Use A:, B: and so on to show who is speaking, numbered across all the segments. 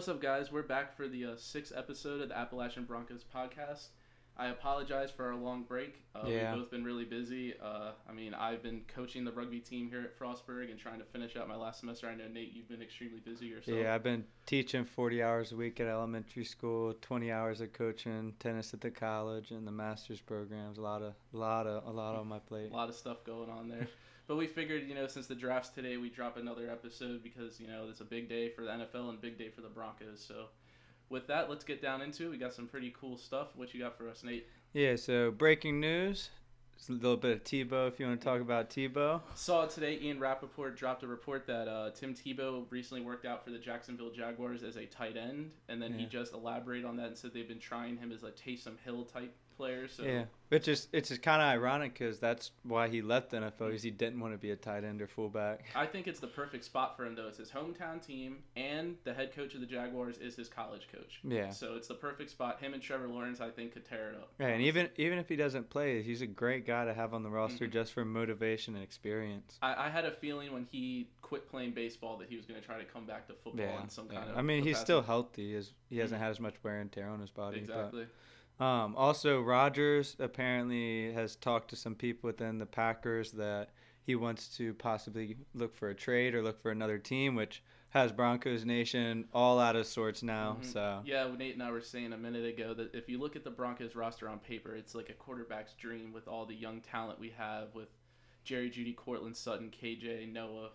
A: What's up, guys? We're back for the uh, sixth episode of the Appalachian Broncos podcast. I apologize for our long break. Uh,
B: Yeah.
A: We've both been really busy. Uh, I mean, I've been coaching the rugby team here at Frostburg and trying to finish out my last semester. I know, Nate, you've been extremely busy yourself.
B: Yeah, I've been teaching 40 hours a week at elementary school, 20 hours of coaching tennis at the college and the master's programs. A lot of, a lot of, a lot on my plate.
A: A lot of stuff going on there. But we figured, you know, since the draft's today, we drop another episode because, you know, it's a big day for the NFL and big day for the Broncos. So with that, let's get down into it. We got some pretty cool stuff. What you got for us, Nate?
B: Yeah, so breaking news. Just a little bit of Tebow if you want to talk about Tebow.
A: Saw today Ian Rapoport dropped a report that uh, Tim Tebow recently worked out for the Jacksonville Jaguars as a tight end, and then he just elaborated on that and said they've been trying him as a Taysom Hill type player. So
B: Yeah, which is it's just kind of ironic because that's why he left the NFL because he didn't want to be a tight end or fullback.
A: I think it's the perfect spot for him though. It's his hometown team, and the head coach of the Jaguars is his college coach.
B: Yeah.
A: So it's the perfect spot. Him and Trevor Lawrence, I think, could tear it up.
B: Yeah, and even even if he doesn't play, he's a great guy to have on the roster
A: Mhm.
B: just for motivation and experience.
A: I, I had a feeling when he quit playing baseball that he was going to try to come back to football
B: Yeah,
A: in some
B: yeah.
A: kind of.
B: I mean, he's still healthy. Is he hasn't
A: Mhm.
B: had as much wear and tear on his body.
A: exactly.
B: But, um, also, Rodgers apparently has talked to some people within the Packers that he wants to possibly look for a trade or look for another team, which has Broncos Nation all out of sorts now.
A: Mhm.
B: So
A: Yeah, Nate and I were saying a minute ago that if you look at the Broncos roster on paper, it's like a quarterback's dream with all the young talent we have with Jerry Jeudy, Courtland Sutton, KJ, Noah,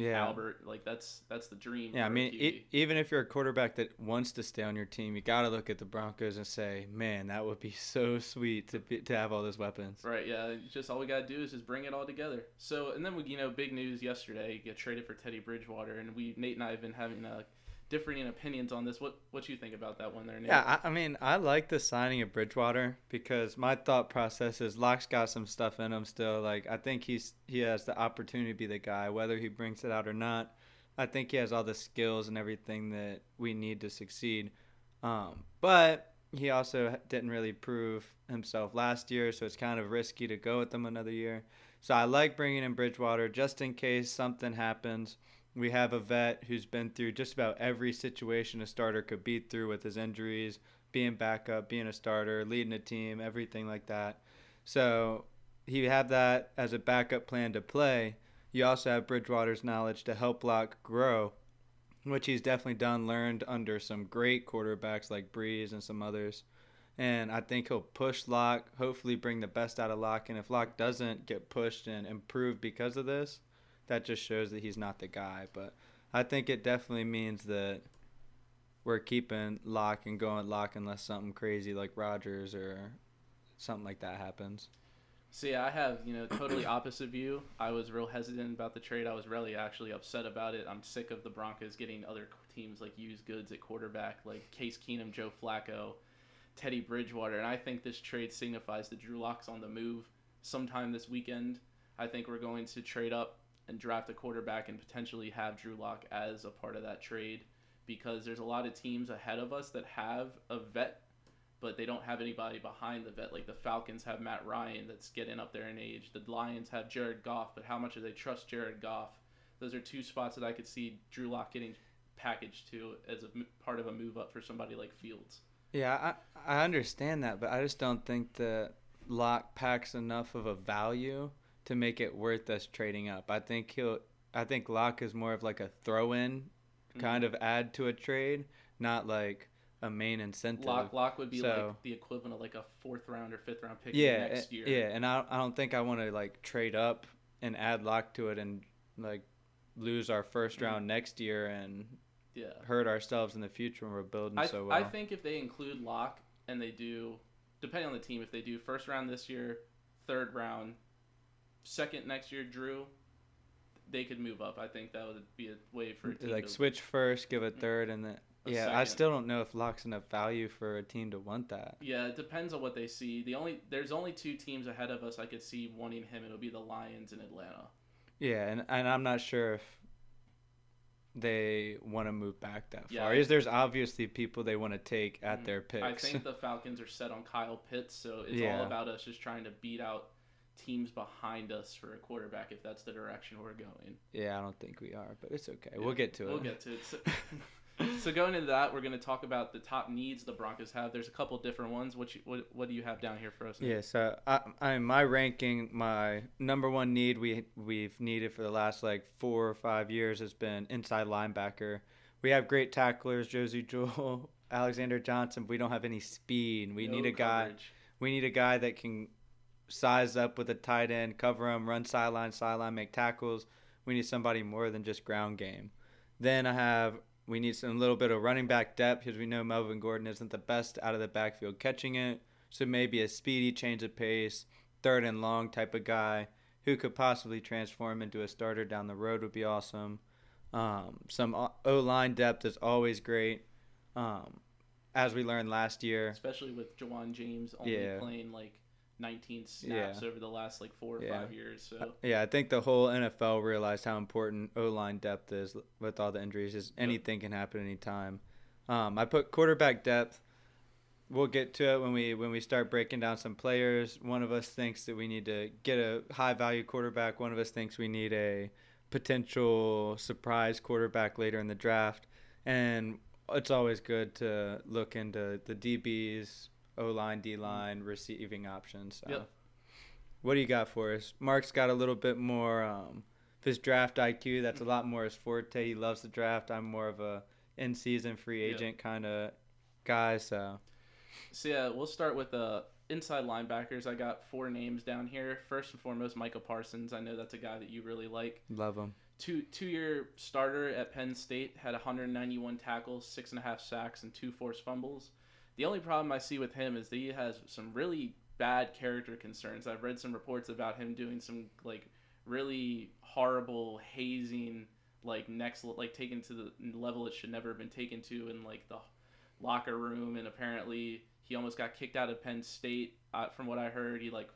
B: yeah.
A: Albert. Like that's that's the dream.
B: Yeah, I mean, e- even if you're a quarterback that wants to stay on your team, you got to look at the Broncos and say, "Man, that would be so sweet to be, to have all those weapons."
A: Right, yeah. Just all we gotta do is just bring it all together. So, and then we, you know, big news yesterday. Get traded for Teddy Bridgewater, and we Nate and I have been having uh, differing opinions on this. What what you think about that one there, Nate?
B: Yeah, I, I mean, I like the signing of Bridgewater because my thought process is Lock's got some stuff in him still. Like, I think he's he has the opportunity to be the guy, whether he brings it out or not. I think he has all the skills and everything that we need to succeed. Um, but he also didn't really prove himself last year, so it's kind of risky to go with him another year. So I like bringing in Bridgewater just in case something happens. We have a vet who's been through just about every situation a starter could beat through with his injuries, being backup, being a starter, leading a team, everything like that. So you have that as a backup plan to play. You also have Bridgewater's knowledge to help Lock grow, which he's definitely done, learned under some great quarterbacks like Brees and some others. And I think he'll push Lock, hopefully bring the best out of Lock. And if Lock doesn't get pushed and improve because of this, that just shows that he's not the guy. But I think it definitely means that we're keeping Lock and going Lock unless something crazy like Rodgers or something like that happens.
A: See, I have you know totally opposite view. I was real hesitant about the trade. I was really actually upset about it. I'm sick of the Broncos getting other teams like used goods at quarterback, like Case Keenum, Joe Flacco, Teddy Bridgewater, and I think this trade signifies that Drew Lock's on the move sometime this weekend. I think we're going to trade up and draft a quarterback and potentially have Drew Lock as a part of that trade because there's a lot of teams ahead of us that have a vet but they don't have anybody behind the vet. Like the Falcons have Matt Ryan that's getting up there in age. The Lions have Jared Goff, but how much do they trust Jared Goff? Those are two spots that I could see Drew Lock getting packaged to as a part of a move up for somebody like Fields.
B: Yeah, I, I understand that, but I just don't think that Lock packs enough of a value to make it worth us trading up. I think he'll. I think Lock is more of like a throw-in kind of add to a trade, not like a main incentive.
A: Lock Lock would be
B: So-
A: like the equivalent of like a fourth round or fifth round pick
B: yeah,
A: next
B: eh,
A: year.
B: yeah, and I, I don't think I want to like trade up and add Lock to it and like lose our 1st
A: Mhm.
B: round next year and
A: yeah.
B: hurt ourselves in the future when we're building
A: I,
B: so well.
A: I think if they include Lock and they do, depending on the team, if they do first round this year, third round, second next year, Drew, they could move up. I think that would be a way for a team
B: like
A: to,
B: switch first, give a third, and then yeah. I still don't know if lock's enough value for a team to want that.
A: Yeah, it depends on what they see. The only there's only two teams ahead of us I could see wanting him. It'll be the Lions and Atlanta.
B: Yeah, and and I'm not sure if they want to move back that
A: Yeah,
B: far. Is there's obviously people they want to take at
A: Mhm.
B: their picks.
A: I think the Falcons are set on Kyle Pitts, so it's
B: Yeah.
A: all about us just trying to beat out teams behind us for a quarterback if that's the direction we're going.
B: yeah, I don't think we are, but it's okay. We'll get to it.
A: We'll get to it. So, so going into that, we're going to talk about the top needs the Broncos have. There's a couple different ones. What you, what what do you have down here for us?
B: Yeah, so I, I my ranking, my number one need we we've needed for the last like four or five years has been inside linebacker. We have great tacklers, Josey Jewell, Alexander Johnson. We don't have any speed. We
A: No
B: need a guy. We need a guy that can size up with a tight end, cover him, run sideline, sideline, make tackles. We need somebody more than just ground game. Then I have we need some little bit of running back depth because we know Melvin Gordon isn't the best out of the backfield catching it. So maybe a speedy change of pace, third and long type of guy who could possibly transform into a starter down the road would be awesome. Um, some O line depth is always great. Um, as we learned last year,
A: especially with Ja'Wuan James only
B: Yeah.
A: playing like 19 snaps over the last like four or
B: Yeah.
A: five years. So
B: Yeah, I think the whole NFL realized how important O line depth is with all the injuries. Is anything can happen anytime. Um, I put quarterback depth. We'll get to it when we when we start breaking down some players. One of us thinks that we need to get a high value quarterback. One of us thinks we need a potential surprise quarterback later in the draft. And it's always good to look into the DBs, O line, D line, mm-hmm. receiving options.
A: Yep.
B: What do you got for us? Mark's got a little bit more um, of his draft IQ. That's a mm-hmm. lot more his forte. He loves the draft. I'm more of a in season free
A: Yep.
B: agent kind of guy. So
A: So yeah, we'll start with the inside linebackers. I got four names down here. First and foremost, Michael Parsons. I know that's a guy that you really like.
B: love him.
A: Two two year starter at Penn State had 191 tackles, six and a half sacks, and two forced fumbles. The only problem I see with him is that he has some really bad character concerns. I've read some reports about him doing some like really horrible hazing, like next like taken to the level it should never have been taken to in like the locker room, and apparently he almost got kicked out of Penn State. Uh, from what I heard, he like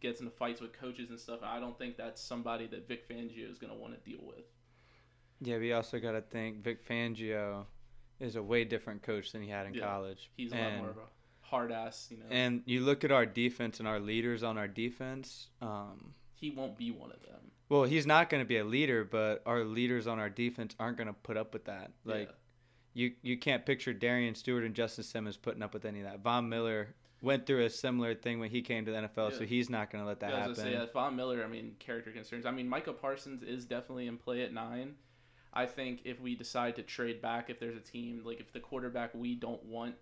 A: gets into fights with coaches and stuff. I don't think that's somebody that Vic Fangio is going to want to deal with.
B: Yeah, we also got to think Vic Fangio is a way different coach than he had in
A: Yeah.
B: college.
A: He's a
B: and,
A: lot more of a hard ass, you know.
B: And you look at our defense and our leaders on our defense. Um,
A: he won't be one of them.
B: well, he's not going to be a leader, but our leaders on our defense aren't going to put up with that. Like
A: yeah.
B: you you can't picture Darian Stewart and Justin Simmons putting up with any of that. Von Miller went through a similar thing when he came to the NFL, so he's not going to let that
A: Yeah, I
B: happen.
A: say, yeah, Von Miller. I mean, character concerns. I mean, Michael Parsons is definitely in play at nine. I think if we decide to trade back, if there's a team like if the quarterback we don't want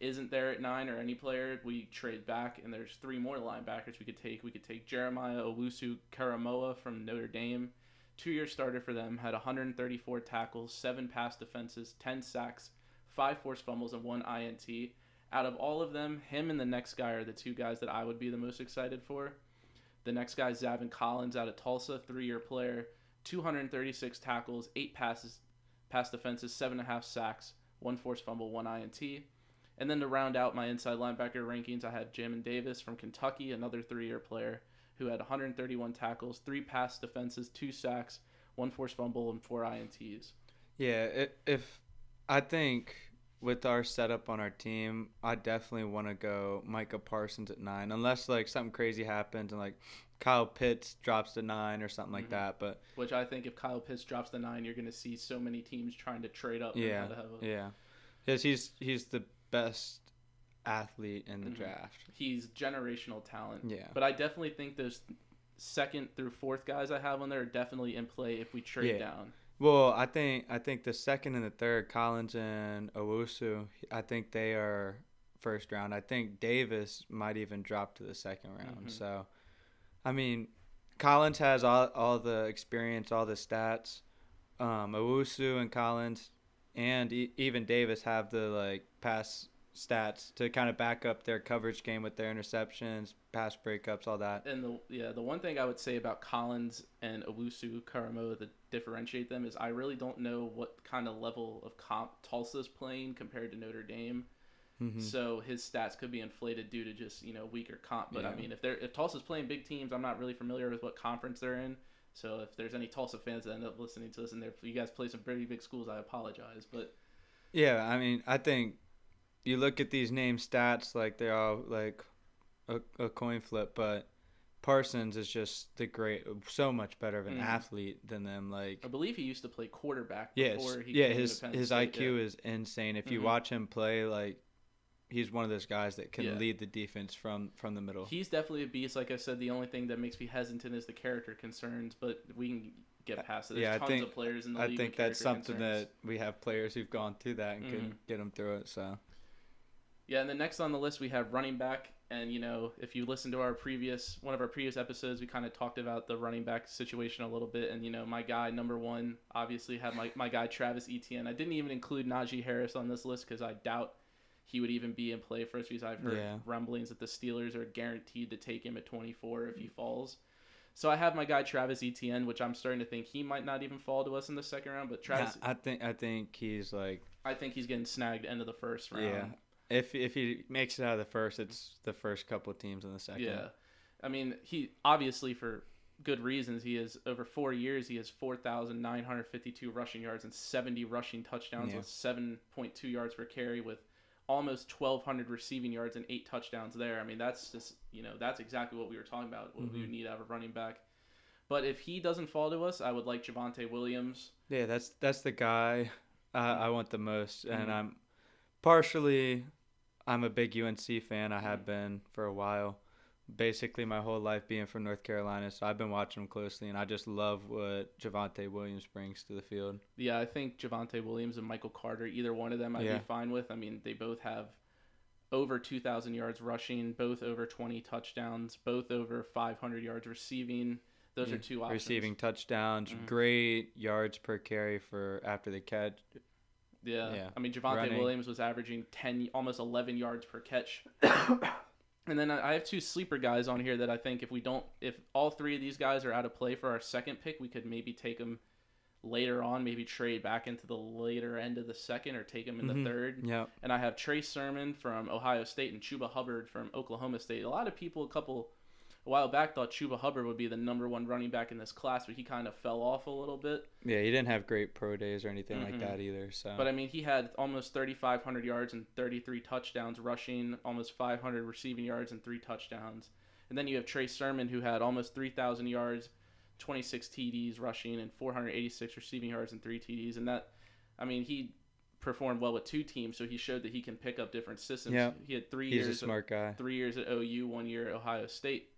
A: isn't there at nine or any player, we trade back, and there's three more linebackers we could take. We could take Jeremiah Owusu Koramoah from Notre Dame, two-year starter for them, had 134 tackles, seven pass defenses, 10 sacks, five forced fumbles, and one INT. Out of all of them, him and the next guy are the two guys that I would be the most excited for. The next guy is Zaven Collins out of Tulsa, three-year player, 236 tackles, eight passes, pass defenses, seven and a half sacks, one forced fumble, one INT. And then to round out my inside linebacker rankings, I had Jamin Davis from Kentucky, another three-year player who had 131 tackles, three pass defenses, two sacks, one forced fumble, and four INTs.
B: Yeah, if I think with our setup on our team, I definitely want to go Micah Parsons at nine, unless like something crazy happens and like Kyle Pitts drops to nine or something like
A: Mhm.
B: that. But
A: Which I think if Kyle Pitts drops the nine, you're going to see so many teams trying to trade up.
B: yeah,
A: have a-
B: yeah, because he's he's the best athlete in the
A: Mhm.
B: draft.
A: He's generational talent.
B: Yeah.
A: But I definitely think those second through fourth guys I have on there are definitely in play if we trade
B: Yeah.
A: down.
B: Well, I think I think the second and the third, Collins and Owusu, I think they are first round. I think Davis might even drop to the second round.
A: Mhm.
B: So, I mean, Collins has all all the experience, all the stats. Um, Owusu and Collins, and e- even Davis have the like pass stats to kind of back up their coverage game with their interceptions, pass breakups, all that.
A: And the yeah, the one thing I would say about Collins and Owusu Karamo that differentiate them is I really don't know what kind of level of comp Tulsa's playing compared to Notre Dame.
B: Mhm.
A: So his stats could be inflated due to just you know weaker comp. But I mean, if they're if Tulsa's playing big teams, I'm not really familiar with what conference they're in. So if there's any Tulsa fans that end up listening to this and you guys play some pretty big schools, I apologize. But
B: Yeah, I mean, I think you look at these name stats like they're all like a, a coin flip, but Parsons is just the great, so much better of an
A: Mhm.
B: athlete than them. Like
A: I believe he used to play quarterback
B: Yes,
A: before he
B: yeah,
A: came to
B: his his
A: State,
B: IQ
A: yeah.
B: is insane. If you
A: Mhm.
B: watch him play, like he's one of those guys that can
A: Yeah.
B: lead the defense from from the middle.
A: He's definitely a beast. Like I said, the only thing that makes me hesitant is the character concerns, but we can get past it. There's
B: Yeah, I
A: tons
B: think-
A: of players in the
B: I think that's something
A: concerns.
B: that we have players who've gone through that and
A: Mhm.
B: can get them through it. So
A: Yeah, and then next on the list we have running back, and you know if you listen to our previous one of our previous episodes, we kind of talked about the running back situation a little bit, and you know my guy number one obviously had my my guy Travis Etienne. I didn't even include Najee Harris on this list because I doubt he would even be in play for us because I've heard
B: Yeah.
A: rumblings that the Steelers are guaranteed to take him at 24 if he mm. falls. So I have my guy Travis Etienne, which I'm starting to think he might not even fall to us in the second round, but Travis,
B: Yeah, I think I think he's like
A: I think he's getting snagged end of the first round.
B: yeah. If if he makes it out of the first, it's the first couple teams in the second.
A: Yeah, I mean, he obviously for good reasons. He has over four years. He has four thousand nine hundred fifty-two rushing yards and seventy rushing touchdowns
B: Yeah.
A: with seven point two yards per carry, with almost twelve hundred receiving yards and eight touchdowns there. I mean, that's just you know that's exactly what we were talking about. What we
B: Mhm.
A: would need out of a running back. But if he doesn't fall to us, I would like Javonte Williams.
B: Yeah, that's that's the guy uh, I want the most,
A: Mhm.
B: and I'm partially I'm a big UNC fan. I have
A: Mhm.
B: been for a while, basically my whole life being from North Carolina. So I've been watching him closely, and I just love what Javonte Williams brings to the field.
A: Yeah, I think Javonte Williams and Michael Carter, either one of them, I'd
B: Yeah.
A: be fine with. I mean, they both have over 2,000 yards rushing, both over 20 touchdowns, both over 500 yards receiving. Those
B: Yeah,
A: are two options.
B: Receiving touchdowns,
A: Mhm.
B: great yards per carry for after the catch.
A: Yeah.
B: Yeah.
A: I mean, Javonte
B: Running.
A: Williams was averaging 10, almost 11 yards per catch. and then I have two sleeper guys on here that I think if we don't, if all three of these guys are out of play for our second pick, we could maybe take them later on, maybe trade back into the later end of the second or take them in
B: Mhm.
A: the third.
B: Yeah.
A: and I have Trey Sermon from Ohio State and Chuba Hubbard from Oklahoma State. A lot of people, a couple, a while back, thought Chuba Hubbard would be the number one running back in this class, but he kind of fell off a little bit.
B: Yeah, he didn't have great pro days or anything
A: Mhm.
B: like that either. So
A: But I mean, he had almost 3,500 yards and 33 touchdowns rushing, almost 500 receiving yards and three touchdowns. And then you have Trey Sermon, who had almost 3,000 yards, 26 TDs rushing, and 486 receiving yards and three TDs. And that, I mean, he performed well with two teams, so he showed that he can pick up different systems.
B: Yeah.
A: He had three
B: he's a
A: years. of-
B: smart guy.
A: three years at OU, one year at Ohio State.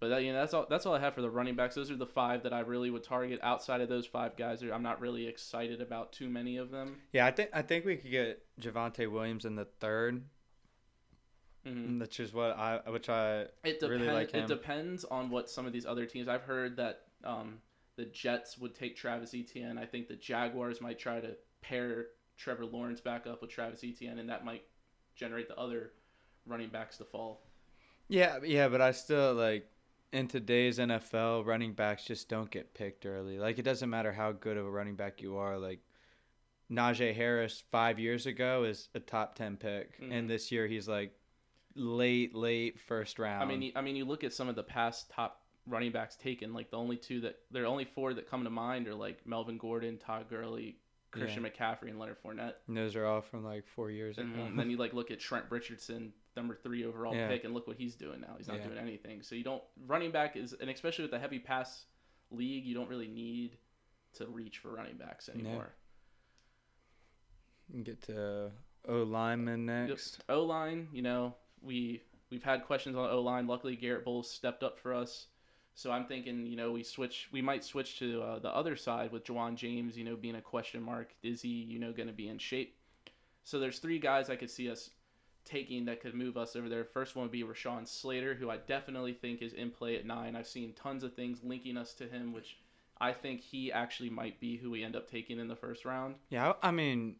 A: But that, you know, that's all. That's all I have for the running backs. Those are the five that I really would target. Outside of those five guys, I'm not really excited about too many of them.
B: Yeah, I think I think we could get Javonte Williams in the third,
A: hmm
B: which is what I which I
A: It depends.
B: Really like
A: it depends on what some of these other teams. I've heard that um, the Jets would take Travis Etienne. I think the Jaguars might try to pair Trevor Lawrence back up with Travis Etienne, and that might generate the other running backs to fall.
B: Yeah, yeah, but I still like in today's NFL, running backs just don't get picked early. Like it doesn't matter how good of a running back you are. Like Najee Harris five years ago is a top ten pick,
A: Mhm.
B: and this year he's like late, late first round.
A: I mean, you- I mean, you look at some of the past top running backs taken. Like the only two that there are only four that come to mind are like Melvin Gordon, Todd Gurley, Christian McCaffrey, and Leonard Fournette.
B: And those are all from like four years ago.
A: And then you like look at Trent Richardson, number three overall
B: Yeah.
A: pick, and look what he's doing now. He's not
B: Yeah.
A: doing anything. So you don't running back is, and especially with the heavy pass league, you don't really need to reach for running backs anymore.
B: Get to O lineman next.
A: O line, you know, we we've had questions on O line. Luckily, Garett Bolles stepped up for us. So I'm thinking, you know, we switch. We might switch to uh, the other side with Ja'Wuan James. You know, being a question mark. Is he, you know, going to be in shape? So there's three guys I could see us taking that could move us over there. First one would be Rashawn Slater, who I definitely think is in play at nine. I've seen tons of things linking us to him, which I think he actually might be who we end up taking in the first round.
B: Yeah, I mean,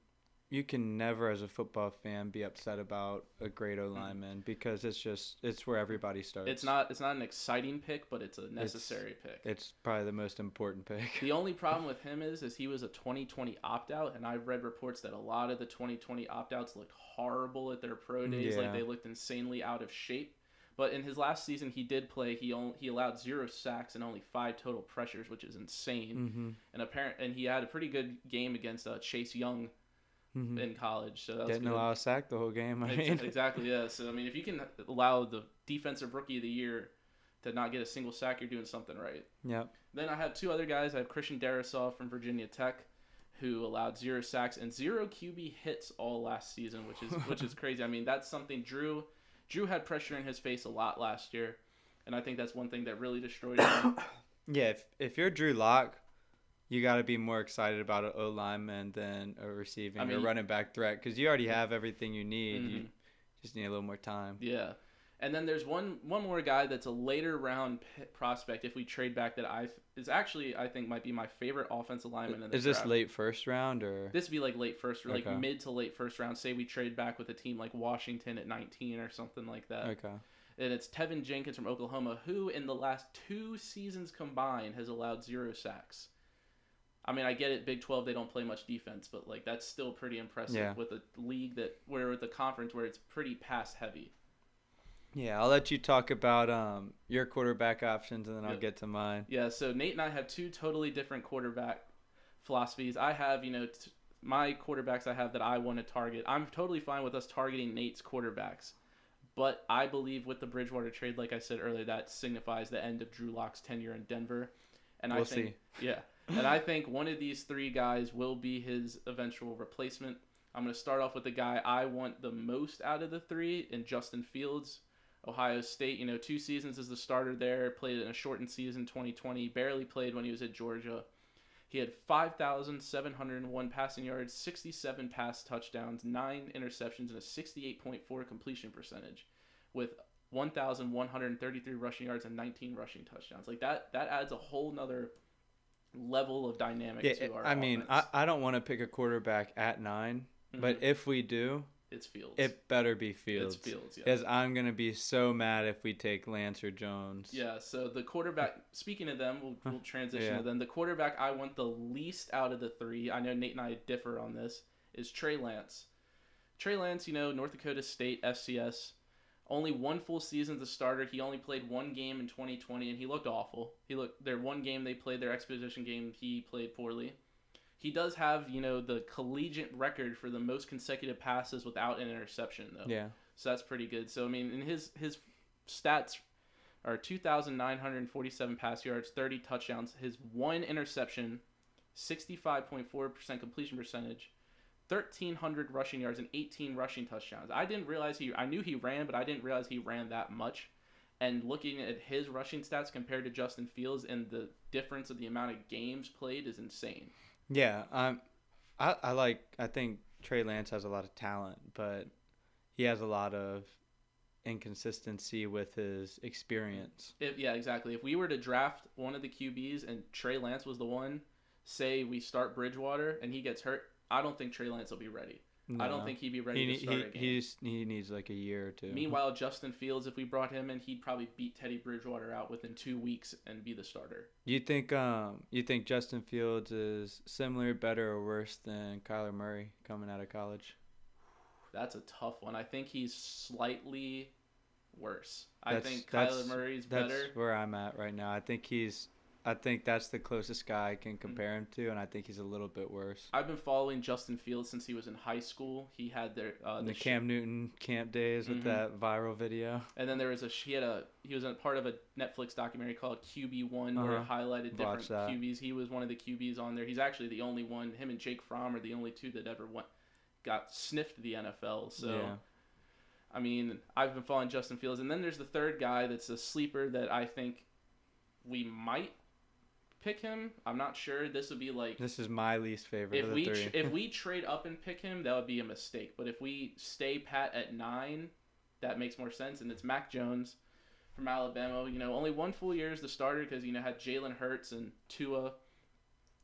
B: you can never, as a football fan, be upset about a great O lineman because it's just it's where everybody starts.
A: It's not it's not an exciting pick, but it's a necessary pick.
B: It's probably the most important pick.
A: The only problem with him is, is he was a 2020 opt out, and I've read reports that a lot of the 2020 opt outs looked horrible at their pro days, like they looked insanely out of shape. But in his last season, he did play. He only, he allowed zero sacks and only five total pressures, which is insane.
B: mm-hmm.
A: And apparent, and he had a pretty good game against uh, Chase Young
B: Mm-hmm.
A: in college. So that's
B: Getting
A: good.
B: a lot of sack the whole game. I
A: Ex-
B: mean,
A: exactly, yeah. So I mean, if you can allow the defensive rookie of the year to not get a single sack, you're doing something right.
B: Yep.
A: Then I have two other guys. I have Christian Darrisaw from Virginia Tech, who allowed zero sacks and zero QB hits all last season, which is which is crazy. I mean, that's something Drew Drew had pressure in his face a lot last year, and I think that's one thing that really destroyed him.
B: Yeah, if if you're Drew Lock, you got to be more excited about an O lineman than a receiving
A: I mean-
B: or running back threat because you already have everything you need. You
A: Mhm.
B: just need a little more time.
A: Yeah. And then there's one one more guy that's a later round prospect if we trade back that I is actually I think might be my favorite offensive lineman in the
B: Is this
A: draft.
B: late first round or?
A: This would be like late first or like
B: Okay.
A: mid to late first round. Say we trade back with a team like Washington at 19 or something like that.
B: Okay.
A: And it's Teven Jenkins from Oklahoma who in the last 2 seasons combined has allowed 0 sacks. I mean, I get it Big 12 they don't play much defense, but like that's still pretty impressive
B: Yeah.
A: with a league that where with a conference where it's pretty pass heavy.
B: Yeah, I'll let you talk about um your quarterback options and then I'll
A: Yep.
B: get to mine.
A: Yeah, so Nate and I have two totally different quarterback philosophies. I have, you know, t- my quarterbacks I have that I want to target. I'm totally fine with us targeting Nate's quarterbacks. But I believe with the Bridgewater trade, like I said earlier, that signifies the end of Drew Lock's tenure in Denver. And I
B: We'll
A: think, yeah, and I think one of these three guys will be his eventual replacement. I'm going to start off with the guy I want the most out of the three in Justin Fields. Ohio State, you know, two seasons as the starter there, played in a shortened season 2020, barely played when he was at Georgia. He had 5,701 passing yards, 67 pass touchdowns, 9 interceptions, and a 68.4 completion percentage with 1,133 rushing yards and 19 rushing touchdowns. Like that, that adds a whole nother level of dynamic
B: Yeah,
A: to our
B: I mean, I. I don't want to pick a quarterback at 9, but
A: Mhm.
B: if we do,
A: it's Fields.
B: it better be Fields.
A: It's Fields, yeah.
B: Because I'm going to be so mad if we take Lance or Jones.
A: Yeah, so the quarterback. Speaking of them, we'll, we'll transition
B: Yeah.
A: to them. The quarterback I want the least out of the three. I know Nate and I differ on this. Is Trey Lance. Trey Lance, you know, North Dakota State FCS. Only one full season as a starter. He only played one game in 2020, and he looked awful. He looked their one game they played their exposition game. He played poorly. He does have, you know, the collegiate record for the most consecutive passes without an interception, though.
B: Yeah.
A: So that's pretty good. So I mean, in his his stats are 2,947 pass yards, 30 touchdowns. His one interception, 65.4% completion percentage, 1,300 rushing yards, and 18 rushing touchdowns. I didn't realize he. I knew he ran, but I didn't realize he ran that much. And looking at his rushing stats compared to Justin Fields and the difference of the amount of games played is insane.
B: Yeah, um, I I like I think Trey Lance has a lot of talent, but he has a lot of inconsistency with his experience.
A: If, yeah, exactly. If we were to draft one of the QBs and Trey Lance was the one, say we start Bridgewater and he gets hurt, I don't think Trey Lance will be ready. I don't think he'd be ready
B: he
A: to start
B: he,
A: a game.
B: he's, he needs like a year or two.
A: Meanwhile, Justin Fields, if we brought him in, he'd probably beat Teddy Bridgewater out within two weeks and be the starter.
B: you think um you think Justin Fields is similar, better, or worse than Kyler Murray coming out of college?
A: That's a tough one. I think he's slightly worse. I
B: That's-
A: think Kyler Murray's
B: That's
A: better.
B: where I'm at right now. I think he's I think that's the closest guy I can compare him to, and I think he's a little bit worse.
A: I've been following Justin Fields since he was in high school. He had their uh, the
B: the
A: sh-
B: Cam Newton camp days with
A: Mhm.
B: that viral video.
A: And then there was a he had a he was a part of a Netflix documentary called QB One where it
B: Uh-huh.
A: highlighted different. QBs. He was one of the QBs on there. He's actually the only one. Him and Jake Fromm are the only two that ever went got sniffed the NFL. So
B: yeah.
A: I mean, I've been following Justin Fields, and then there's the third guy that's a sleeper that I think we might pick him. I'm not sure. This would be like
B: This is my least favorite
A: if
B: of the
A: we tr- if we trade up and pick him, that would be a mistake. But if we stay pat at nine, that makes more sense. And it's Mac Jones from Alabama. You know, only one full year as the starter because you know had Jalen Hurts and Tua.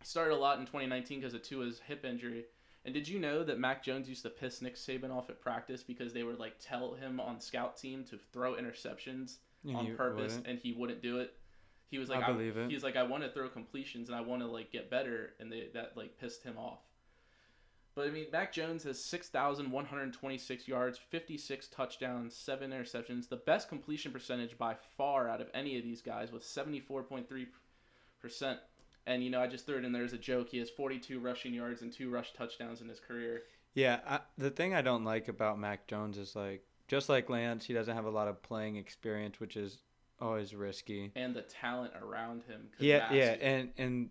A: Started a lot in 2019 because of Tua's hip injury. And did you know that Mac Jones used to piss Nick Saban off at practice because they would like tell him on scout team to throw interceptions
B: And
A: on purpose
B: wouldn't.
A: and he wouldn't do it. He was
B: I
A: like,
B: believe it.
A: He's like, I want to throw completions and I want to like get better, and they that like pissed him off. But I mean, Mac Jones has six thousand one hundred twenty-six yards, fifty-six touchdowns, seven interceptions, the best completion percentage by far out of any of these guys with seventy-four point three percent. And you know, I just threw it in there as a joke. He has forty-two rushing yards and two rush touchdowns in his career.
B: Yeah, I, the thing I don't like about Mac Jones is like just like Lance, he doesn't have a lot of playing experience, which is always risky.
A: And the talent around him. could
B: Yeah, yeah, and and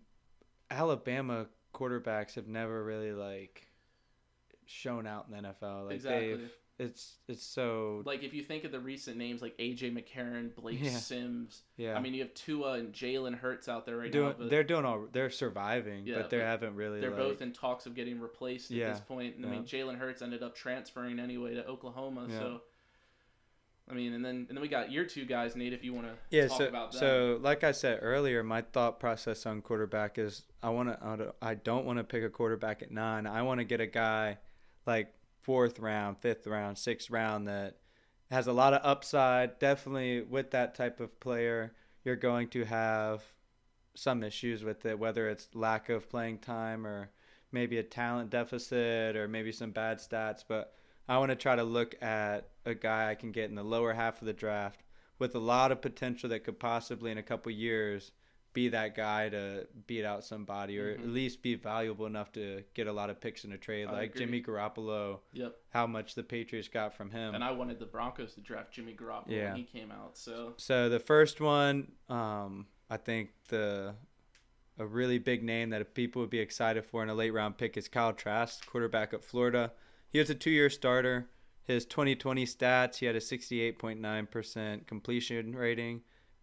B: Alabama quarterbacks have never really like shown out in the NFL. Like
A: exactly.
B: it's it's so
A: Like if you think of the recent names like AJ McCarron, Blake
B: Yeah.
A: Sims.
B: yeah.
A: I mean, you have Tua and Jalen Hurts out there right
B: doing
A: now,
B: they're doing all they're surviving,
A: Yeah,
B: but they haven't really.
A: they're
B: like,
A: both in talks of getting replaced at
B: Yeah,
A: this point. And I mean, Jalen Hurts ended up transferring anyway to Oklahoma. So, I mean, and then and then we got your two guys, Nate. If you want to
B: Yeah,
A: talk
B: so
A: about them.
B: so like I said earlier, my thought process on quarterback is I want to I don't want to pick a quarterback at nine. I want to get a guy like fourth round, fifth round, sixth round that has a lot of upside. Definitely with that type of player, you're going to have some issues with it, whether it's lack of playing time or maybe a talent deficit or maybe some bad stats. But I want to try to look at a guy I can get in the lower half of the draft with a lot of potential that could possibly in a couple years be that guy to beat out somebody or at
A: Mhm.
B: least be valuable enough to get a lot of picks in a trade
A: I
B: like
A: agree.
B: Jimmy Garoppolo
A: yep.
B: how much the Patriots got from him.
A: And I wanted the Broncos to draft Jimmy Garoppolo
B: Yeah.
A: when he came out. So
B: So the first one, um, I think the a really big name that people would be excited for in a late round pick is Kyle Trask, quarterback at Florida. He was a two year starter. His 2020 stats, he had a 68.9% completion rating,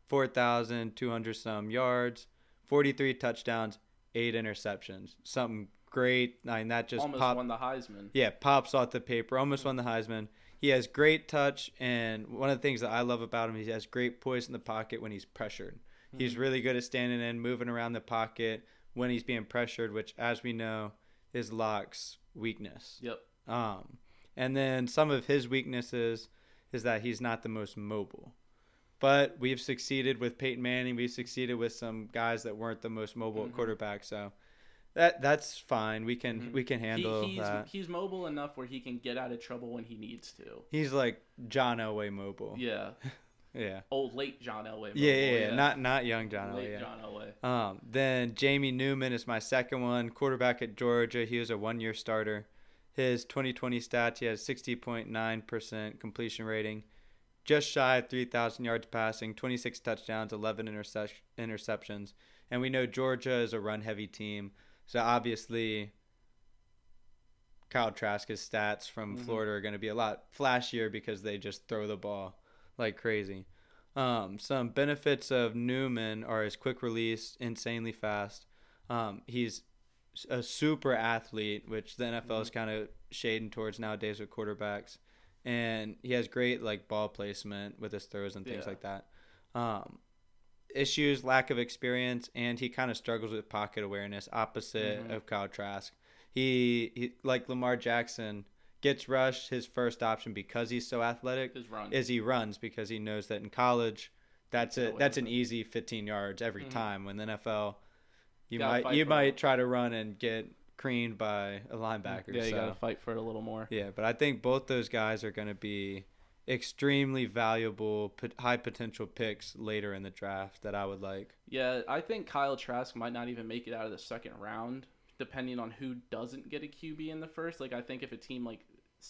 B: 4,200 some yards, 43 touchdowns, eight interceptions. Something great. I mean, that just
A: almost
B: popped.
A: won the Heisman.
B: Yeah, pops off the paper. Almost won the Heisman. He has great touch, and one of the things that I love about him, is he has great poise in the pocket when he's pressured. He's
A: Mhm.
B: really good at standing in, moving around the pocket when he's being pressured, which, as we know, is Lock's weakness.
A: Yep.
B: Um, and then some of his weaknesses is that he's not the most mobile. But we've succeeded with Peyton Manning. We've succeeded with some guys that weren't the most mobile
A: Mhm.
B: quarterback. So that that's fine. We can
A: Mhm.
B: we can
A: He,
B: handle
A: he's
B: that.
A: he's mobile enough where he can get out of trouble when he needs to.
B: He's like John Elway mobile.
A: Yeah.
B: Yeah.
A: Old late John Elway. Mobile,
B: Yeah, yeah, yeah. Not not young John
A: late
B: Elway. Yeah.
A: John Elway.
B: Um, then Jamie Newman is my second one, quarterback at Georgia. He was a one year starter. His 2020 stats, he has 60.9% completion rating, just shy of 3,000 yards passing, 26 touchdowns, 11 intercep- interceptions. And we know Georgia is a run heavy team. So obviously, Kyle Trask's stats from
A: Mhm.
B: Florida are going to be a lot flashier because they just throw the ball like crazy. Um, some benefits of Newman are his quick release, insanely fast. Um, he's a super athlete, which the NFL is kind of shading towards nowadays with quarterbacks, and he has great like ball placement with his throws and things
A: Yeah.
B: like that. Um, issues, lack of experience, and he kind of struggles with pocket awareness, opposite
A: Mhm.
B: of Kyle Trask. He, he like Lamar Jackson gets rushed his first option because he's so athletic is he runs because he knows that in college that's a that's an easy 15 yards every
A: Mhm.
B: time when the NFL you
A: Gotta
B: might you might
A: it.
B: try to run and get creamed by a linebacker
A: yeah, you
B: so.
A: gotta fight for it a little more.
B: yeah but I think both those guys are going to be extremely valuable high potential picks later in the draft that I would like
A: Yeah, I think Kyle Trask might not even make it out of the second round, depending on who doesn't get a QB in the first. Like, I think if a team like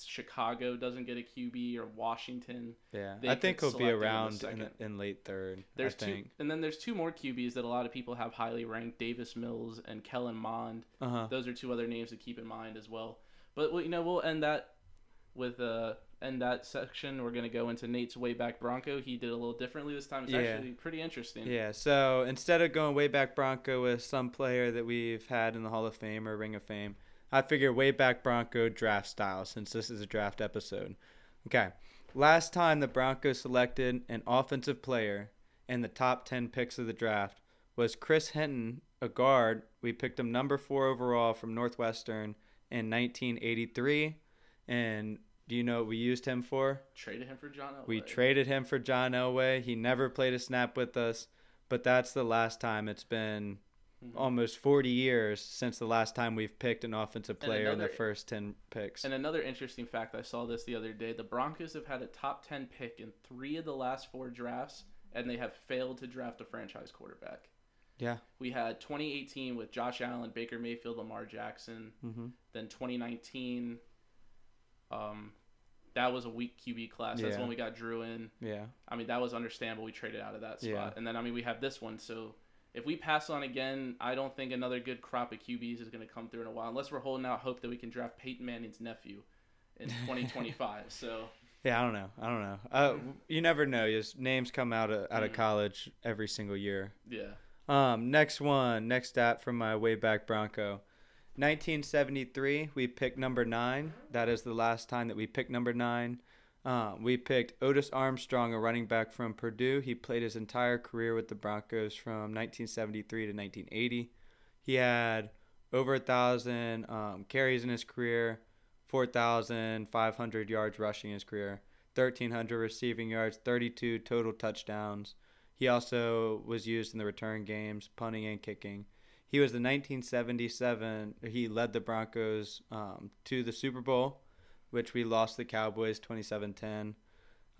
A: Chicago doesn't get a QB or Washington,
B: yeah I think he'll be
A: him in the
B: around in, in late third
A: there's
B: I
A: two,
B: think
A: and then there's two more QBs that a lot of people have highly ranked: Davis Mills and Kellen Mond.
B: uh-huh
A: Those are two other names to keep in mind as well. But well, you know, we'll end that with uh end that section. We're gonna go into Nate's way back Bronco. He did a little differently this time. It's
B: Yeah.
A: actually pretty interesting.
B: Yeah, so instead of going way back Bronco with some player that we've had in the Hall of Fame or Ring of Fame, I figure way back Bronco draft style since this is a draft episode. Okay, last time the Broncos selected an offensive player in the top 10 picks of the draft was Chris Hinton, a guard. We picked him number four overall from Northwestern in 1983. And do you know what we used him for?
A: Traded him for John Elway.
B: We traded him for John Elway. He never played a snap with us, but that's the last time it's been
A: Mhm.
B: almost 40 years since the last time we've picked an offensive player in the first 10 picks.
A: And another interesting fact, I saw this the other day. The Broncos have had a top 10 pick in three of the last four drafts, and they have failed to draft a franchise quarterback.
B: Yeah.
A: We had 2018 with Josh Allen, Baker Mayfield, Lamar Jackson.
B: hmm
A: Then 2019, um, that was a weak QB class. That's
B: Yeah.
A: when we got Drew in.
B: Yeah.
A: I mean, that was understandable. We traded out of that spot,
B: Yeah.
A: and then I mean, we have this one. So if we pass on again, I don't think another good crop of QBs is going to come through in a while, unless we're holding out hope that we can draft Peyton Manning's nephew in 2025. so
B: Yeah, I don't know. I don't know. Uh, you never know. His names come out of, out of
A: Mm.
B: college every single year.
A: yeah,
B: Um, next one, next stat from my way back Bronco. 1973, we picked number nine. That is the last time that we picked number nine. Um, we picked Otis Armstrong, a running back from Purdue. He played his entire career with the Broncos from 1973 to 1980. He had over a thousand um, carries in his career, 4,500 yards rushing in his career, 1,300 receiving yards, 32 total touchdowns. He also was used in the return games, punting and kicking. He was the 1977. He led the Broncos um, to the Super Bowl, which we lost the Cowboys 27-10.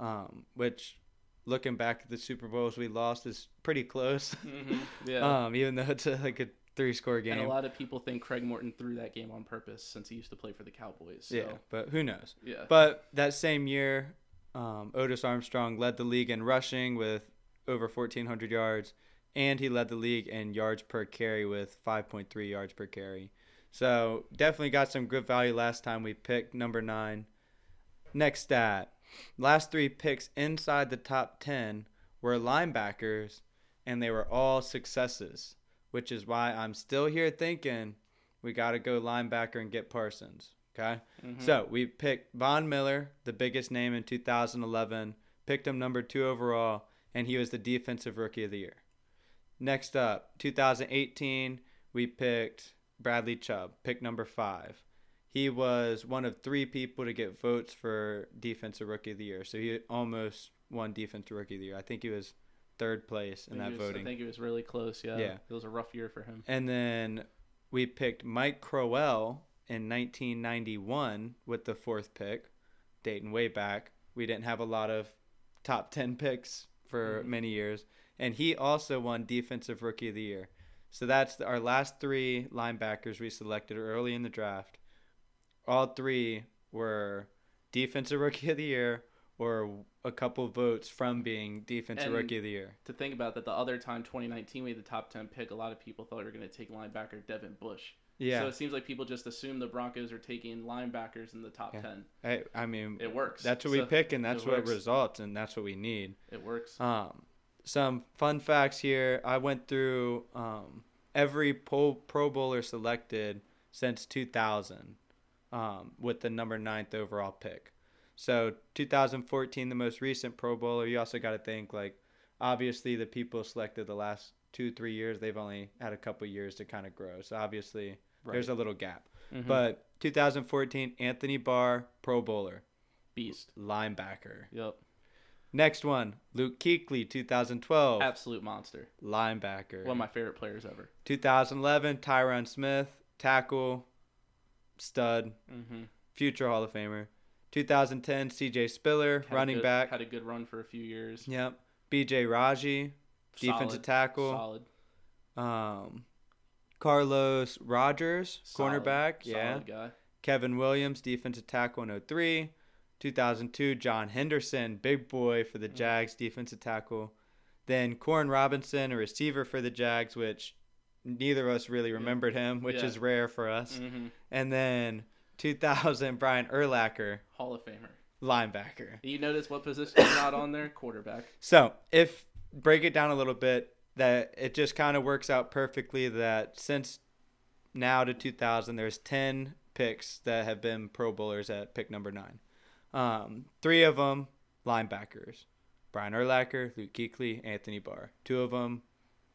B: Um, which, looking back at the Super Bowls we lost, is pretty close.
A: hmm yeah.
B: um, even though it's a, like a three-score game.
A: and a lot of people think Craig Morton threw that game on purpose since he used to play for the Cowboys. So,
B: Yeah, but who knows?
A: yeah.
B: But that same year, um, Otis Armstrong led the league in rushing with over 1,400 yards, and he led the league in yards per carry with 5.3 yards per carry. So definitely got some good value last time we picked number nine. Next stat last three picks inside the top 10 were linebackers, and they were all successes, which is why I'm still here thinking we got to go linebacker and get Parsons. Okay.
A: Mhm.
B: So we picked Von Miller, the biggest name in 2011, picked him number two overall, and he was the defensive rookie of the year. Next up, 2018, we picked Bradley Chubb, pick number five. He was one of three people to get votes for defensive rookie of the year, so he almost won defensive rookie of the year. I think he was third place in that
A: was-
B: voting.
A: I think it was really close. Yeah.
B: Yeah.
A: It was a rough year for him.
B: And then we picked Mike Croel in 1991 with the fourth pick, dating way back. We didn't have a lot of top 10 picks for
A: Mhm.
B: many years. And he also won Defensive Rookie of the Year. So that's our last three linebackers we selected early in the draft. All three were Defensive Rookie of the Year or a couple votes from being Defensive
A: And-
B: Rookie of the Year.
A: To think about that, the other time, 2019, we had the top 10 pick. A lot of people thought we were going to take linebacker Devin Bush.
B: Yeah.
A: So it seems like people just assume the Broncos are taking linebackers in the top
B: Yeah.
A: 10.
B: I, I mean,
A: It works.
B: That's what we pick, and that's what
A: works.
B: results, and that's what we need.
A: It works.
B: Um, some fun facts here. I went through um, every pro, pro Bowler selected since 2000 um, with the number ninth overall pick. So 2014, the most recent Pro Bowler. You also got to think like, obviously the people selected the last two three years. They've only had a couple years to kind of grow. So obviously there's a little gap.
A: Mhm.
B: But 2014, Anthony Barr, Pro Bowler,
A: beast.
B: linebacker.
A: Yep.
B: Next one, Luke Kuechly, 2012,
A: Absolute monster.
B: linebacker.
A: One of my favorite players ever.
B: 2011, Tyron Smith, tackle, stud,
A: Mm-hmm.
B: future Hall of Famer. 2010, CJ Spiller, running back.
A: Had a good run for a few years.
B: Yep. BJ Raji, defensive tackle.
A: Solid.
B: Um, Carlos Rogers,
A: Solid.
B: cornerback. Yeah.
A: Guy.
B: Kevin Williams, defensive tackle in 03. 2002, John Henderson, big boy for the
A: Mm.
B: Jags, defensive tackle. Then Koren Robinson, a receiver for the Jags, which neither of us really remembered him, which
A: Yeah.
B: is rare for us.
A: hmm
B: And then 2000, Brian Urlacher,
A: Hall of Famer.
B: linebacker.
A: You notice what position is not on there? Quarterback.
B: So if break it down a little bit, that it just kind of works out perfectly that since now to 2000, there's 10 picks that have been Pro Bowlers at pick number nine. Um, three of them linebackers: Brian Urlacher, Luke Kuechly, Anthony Barr. Two of them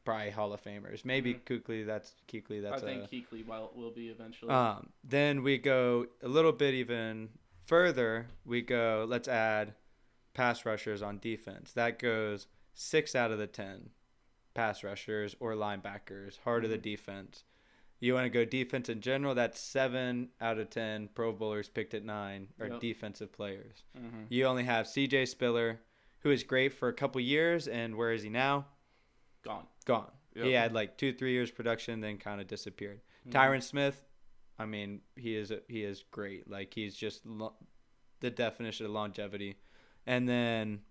B: probably Hall of Famers. Maybe
A: Mhm.
B: Kuechly. That's Kuechly. That's
A: I think
B: a,
A: Kuechly will, will be eventually.
B: um, then we go a little bit even further. We go, let's add pass rushers on defense. That goes six out of the 10 pass rushers or linebackers, heart of the
A: Mhm.
B: defense. You want to go defense in general, that's seven out of 10 Pro Bowlers picked at nine are
A: Yep.
B: defensive players.
A: hmm
B: You only have CJ Spiller, who is great for a couple years, and where is he now?
A: Gone.
B: Gone. He had like two, three years production, then kind of disappeared.
A: Mhm.
B: Tyron Smith, I mean, he is he is great. Like he's just lo- the definition of longevity. And then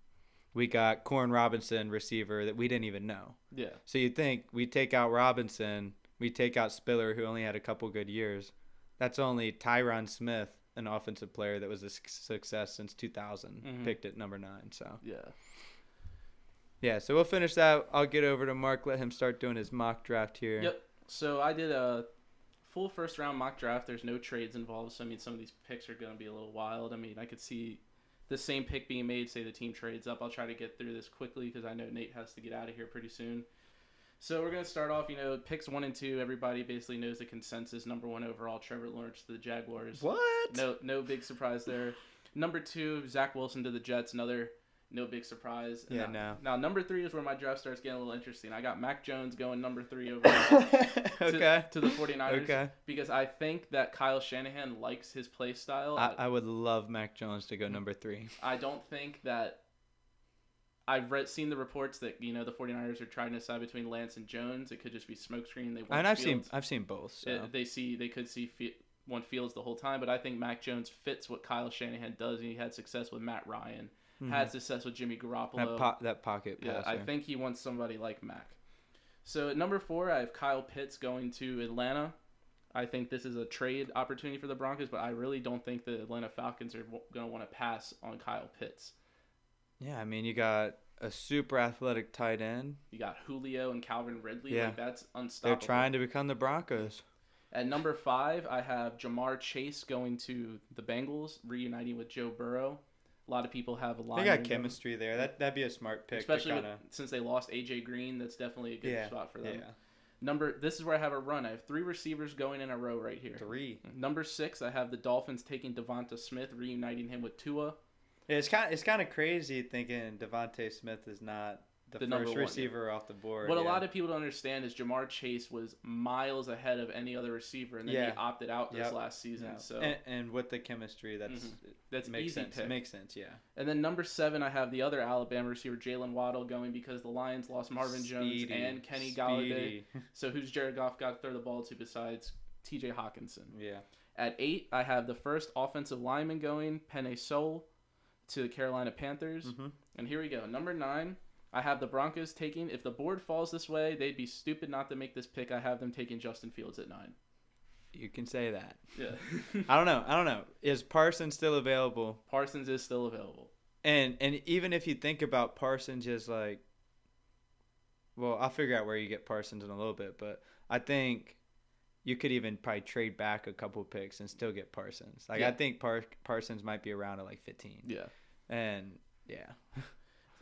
B: we got Koren Robinson, receiver that we didn't even know.
A: Yeah.
B: So you think we take out Robinson, we take out Spiller, who only had a couple good years. That's only Tyron Smith, an offensive player that was a success since 2000,
A: Mhm.
B: picked at number nine. So
A: Yeah.
B: yeah, so we'll finish that. I'll get over to Mark, let him start doing his mock draft here.
A: Yep. So I did a full first round mock draft. There's no trades involved, so I mean some of these picks are going to be a little wild. I mean I could see the same pick being made. Say the team trades up. I'll try to get through this quickly because I know Nate has to get out of here pretty soon. So we're going to start off. You know, picks one and two. Everybody basically knows the consensus. Number one overall, Trevor Lawrence to the Jaguars.
B: What?
A: No, no big surprise there. Number two, Zach Wilson to the Jets. Another no big surprise. And
B: Yeah,
A: now,
B: no.
A: Now number three is where my draft starts getting a little interesting. I got Mac Jones going number three overall to,
B: okay.
A: to the 49ers
B: Okay.
A: because I think that Kyle Shanahan likes his play style.
B: I, I would love Mac Jones to go number three.
A: I don't think that I've read seen the reports that you know the 49ers are trying to decide between Lance and Jones. It could just be smokescreen. They want
B: And I've seen I've seen both. So.
A: It- they see they could see one Fields the whole time, but I think Mac Jones fits what Kyle Shanahan does, and he had success with Matt Ryan,
B: Mhm.
A: had success with Jimmy Garoppolo.
B: that po- that pocket
A: yeah,
B: passer.
A: I think he wants somebody like Mac. So at number four, I have Kyle Pitts going to Atlanta. I think this is a trade opportunity for the Broncos, but I really don't think the Atlanta Falcons are going to want to pass on Kyle Pitts.
B: Yeah, I mean you got a super athletic tight end.
A: You got Julio and Calvin Ridley.
B: Yeah.
A: Like that's unstoppable.
B: They're trying to become the Broncos.
A: At number five, I have Ja'Marr Chase going to the Bengals, reuniting with Joe Burrow. A lot of people have a lot.
B: They got chemistry there. That that'd be a smart pick.
A: especially
B: kinda,
A: since they lost AJ Green. That's definitely a good
B: yeah,
A: spot for them.
B: yeah.
A: Number this is where I have a run. I have three receivers going in a row right here.
B: Three.
A: Number six, I have the Dolphins taking DeVonta Smith, reuniting him with Tua.
B: Yeah, it's kind it's kind of crazy thinking DeVonta Smith is not the,
A: The
B: first receiver off the board.
A: What a lot of people don't understand is Ja'Marr Chase was miles ahead of any other receiver, and then
B: Yeah.
A: he opted out this
B: Yep.
A: last season.
B: Yeah.
A: So
B: and, and with the chemistry, that's
A: Mhm. that's
B: makes
A: easy
B: sense.
A: pick.
B: Makes sense. Yeah.
A: And then number seven, I have the other Alabama receiver, Jaylen Waddle, going because the Lions lost Marvin Jones and Kenny
B: Golladay.
A: So who's Jared Goff got to throw the ball to besides T.J. Hockenson?
B: yeah.
A: At eight, I have the first offensive lineman going, Penei Sewell, to the Carolina Panthers.
B: Mhm.
A: And here we go. Number nine, I have the Broncos taking. If the board falls this way, they'd be stupid not to make this pick. I have them taking Justin Fields at nine.
B: You can say that.
A: Yeah.
B: I don't know. I don't know. Is Parsons still available?
A: Parsons is still available.
B: And and even if you think about Parsons, just like, well, I'll figure out where you get Parsons in a little bit, but I think you could even probably trade back a couple picks and still get Parsons. Like
A: Yeah.
B: I think Par- Parsons might be around at like 15.
A: Yeah.
B: And yeah,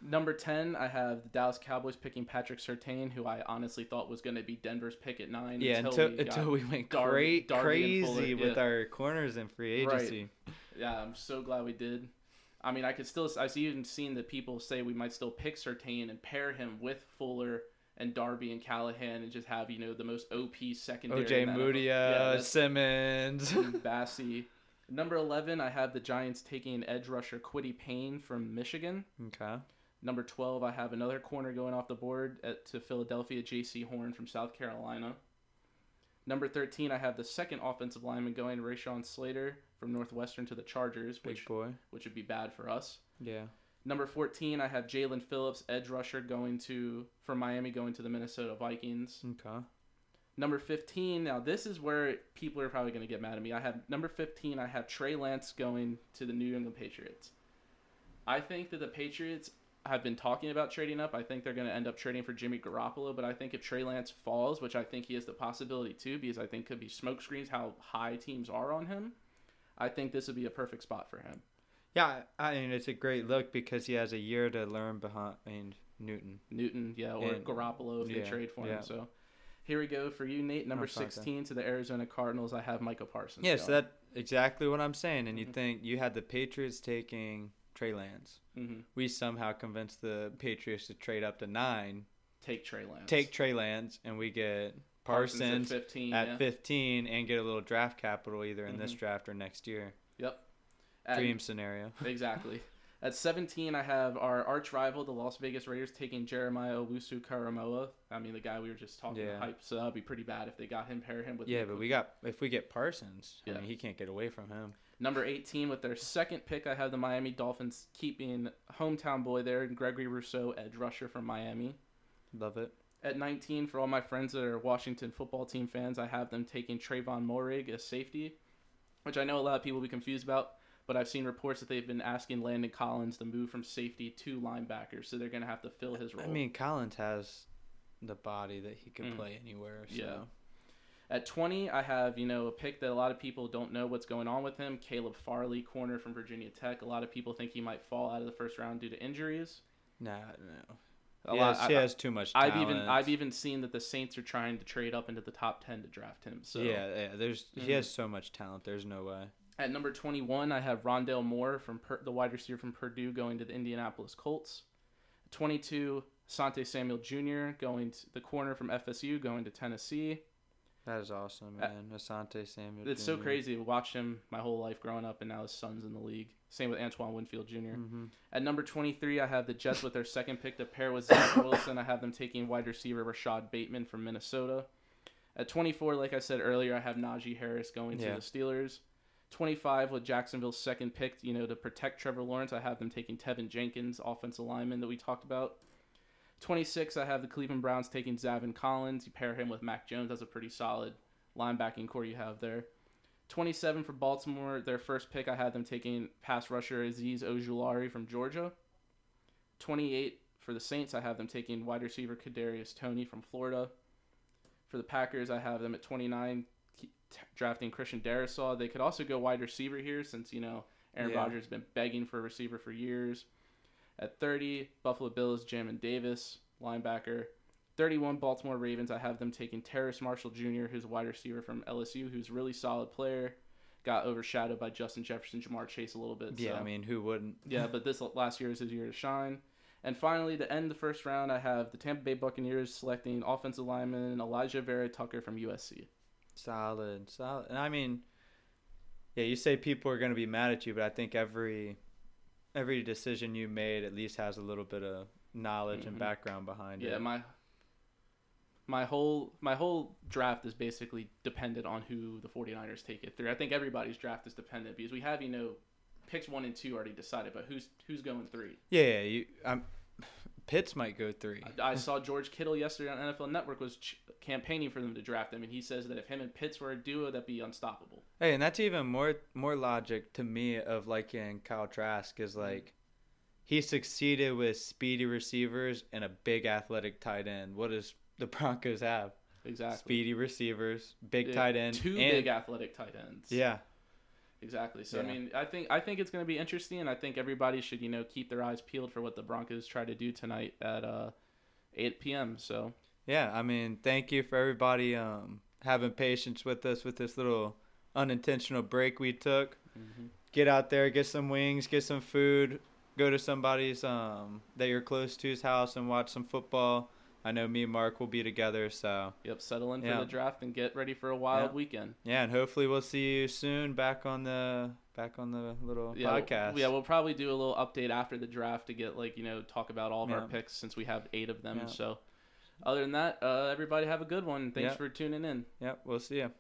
A: Number 10, I have the Dallas Cowboys picking Patrick Surtain, who I honestly thought was going to be Denver's pick at nine.
B: yeah. Until
A: we
B: until we went
A: Darby-
B: cra-
A: Darby
B: crazy with
A: yeah.
B: our corners and free
A: Right.
B: agency.
A: Yeah, I'm so glad we did. I mean, I could still, I've even seen that people say we might still pick Surtain and pair him with Fuller and Darby and Callahan and just have, you know, the most OP secondary.
B: OJ. Moody,
A: Yeah, uh,
B: Simmons.
A: and Bassey. Number 11, I have the Giants taking an edge rusher Kwity Paye from Michigan.
B: okay.
A: Number 12, I have another corner going off the board at, to Philadelphia, Jaycee Horn from South Carolina. Number 13, I have the second offensive lineman going, Rashawn Slater from Northwestern to the Chargers, which, which would be bad for us.
B: Yeah.
A: Number 14, I have Jaelan Phillips, edge rusher, going to from Miami, going to the Minnesota Vikings.
B: Okay.
A: Number 15, now this is where people are probably going to get mad at me. I have number 15, I have Trey Lance going to the New England Patriots. I think that the Patriots have been talking about trading up. I think they're going to end up trading for Jimmy Garoppolo, but I think if Trey Lance falls, which I think he has the possibility to, because I think could be smoke screens how high teams are on him, I think this would be a perfect spot for him.
B: Yeah, I mean it's a great look because he has a year to learn behind Newton.
A: Newton, yeah, or
B: And-
A: Garoppolo if
B: yeah,
A: they trade for
B: yeah.
A: him. So here we go for you, Nate. Number
B: I'll start that.
A: 16 to the Arizona Cardinals. I have Micah Parsons.
B: Yeah, so
A: going.
B: that exactly what I'm saying. And you
A: Mhm.
B: think you had the Patriots taking Trey Lance.
A: hmm
B: We somehow convinced the Patriots to trade up to nine,
A: take Trey Lance.
B: take Trey Lance, and we get
A: Parsons
B: Parsons,
A: at 15.
B: at
A: yeah.
B: 15 and get a little draft capital either in this
A: Mhm.
B: draft or next year.
A: Yep. At-
B: Dream scenario.
A: Exactly. At 17, I have our arch rival, the Las Vegas Raiders, taking Jeremiah Owusu Koramoah. I mean, the guy we were just talking
B: Yeah.
A: hype, so that'd be pretty bad if they got him, pair him with
B: Yeah, but we got if we get Parsons, I mean he can't get away from him.
A: Number 18, with their second pick, I have the Miami Dolphins keeping hometown boy there, Gregory Rousseau, edge rusher from Miami.
B: Love it.
A: At 19, for all my friends that are Washington football team fans, I have them taking Trevon Moehrig as safety, which I know a lot of people will be confused about, but I've seen reports that they've been asking Landon Collins to move from safety to linebacker, so they're going to have to fill his role.
B: I mean Collins has the body that he can
A: Mm.
B: play anywhere. So.
A: Yeah. At 20, I have, you know, a pick that a lot of people don't know what's going on with him. Caleb Farley, corner from Virginia Tech. A lot of people think he might fall out of the first round due to injuries.
B: Nah, no.
A: A
B: He,
A: lot,
B: has, he
A: I,
B: has too much
A: I've even I've even seen that the Saints are trying to trade up into the top 10 to draft him. So
B: yeah, yeah. There's he
A: Mhm.
B: has so much talent. There's no way.
A: At number 21, I have Rondale Moore from per- the wide receiver from Purdue going to the Indianapolis Colts. 22, Sante Samuel Jr. going to the corner from FSU going to Tennessee.
B: That is awesome,
A: Uh,
B: man. Asante Samuel.
A: It's so crazy. I watched him my whole life growing up, and now his son's in the league. Same with Antoine Winfield Jr.
B: Mhm.
A: At number 23, I have the Jets with their second pick to pair with Zach Wilson. I have them taking wide receiver Rashod Bateman from Minnesota. At 24, like I said earlier, I have Najee Harris going
B: Yeah.
A: to the Steelers. 25 with Jacksonville's second pick, you know, to protect Trevor Lawrence, I have them taking Teven Jenkins, offensive lineman that we talked about. 26, I have the Cleveland Browns taking Zaven Collins. You pair him with Mac Jones. That's a pretty solid linebacking core you have there. 27 for Baltimore, their first pick, I had them taking pass rusher Azeez Ojulari from Georgia. 28 for the Saints, I have them taking wide receiver Kadarius Toney from Florida. For the Packers, I have them at 29 keep t- drafting Christian Darrisaw. They could also go wide receiver here since, you know, Aaron
B: Yeah.
A: Rodgers has been begging for a receiver for years. At 30, Buffalo Bills, Jamin Davis, linebacker. 31, Baltimore Ravens, I have them taking Terrace Marshall Jr., who's a wide receiver from LSU, who's a really solid player. Got overshadowed by Justin Jefferson, Jamar Chase a little bit.
B: Yeah,
A: so.
B: I mean, who wouldn't?
A: Yeah, but this last year is his year to shine. And finally, to end the first round, I have the Tampa Bay Buccaneers selecting offensive lineman Alijah Vera-Tucker from USC.
B: Solid, solid. And I mean, yeah, you say people are going to be mad at you, but I think every every decision you made at least has a little bit of knowledge
A: Mhm.
B: and background behind
A: Yeah,
B: it.
A: Yeah, my my whole my whole draft is basically dependent on who the 49ers take it through. I think everybody's draft is dependent because we have, you know, picks 1 and 2 already decided, but who's who's going 3?
B: yeah, yeah, you. Um, Pitts might go three.
A: I, I saw George Kittle yesterday on NFL Network was ch- campaigning for them to draft him and he says that if him and Pitts were a duo that'd be unstoppable.
B: Hey, and that's even more more logic to me of liking Kyle Trask is like he succeeded with speedy receivers and a big athletic tight end. What does the Broncos have?
A: Exactly.
B: Speedy receivers, big
A: Yeah,
B: tight end,
A: two
B: and,
A: big athletic tight ends.
B: Yeah,
A: exactly. So I mean, I think I think it's going to be interesting, and I think everybody should you know keep their eyes peeled for what the Broncos try to do tonight at uh, 8 p.m. So
B: yeah. I mean, thank you for everybody um having patience with us with this little unintentional break we took. Get out there, get some wings, get some food, go to somebody's um that you're close to's house and watch some football. I know me and Mark will be together, so
A: yep, settle in for the draft and get ready for a wild
B: Yeah.
A: weekend.
B: yeah, and hopefully we'll see you soon back on the back on the little
A: Yeah,
B: podcast.
A: yeah, we'll probably do a little update after the draft to get like you know talk about all of our picks since we have eight of them. So other than that, uh, everybody have a good one. Thanks for tuning in.
B: Yep, we'll see you.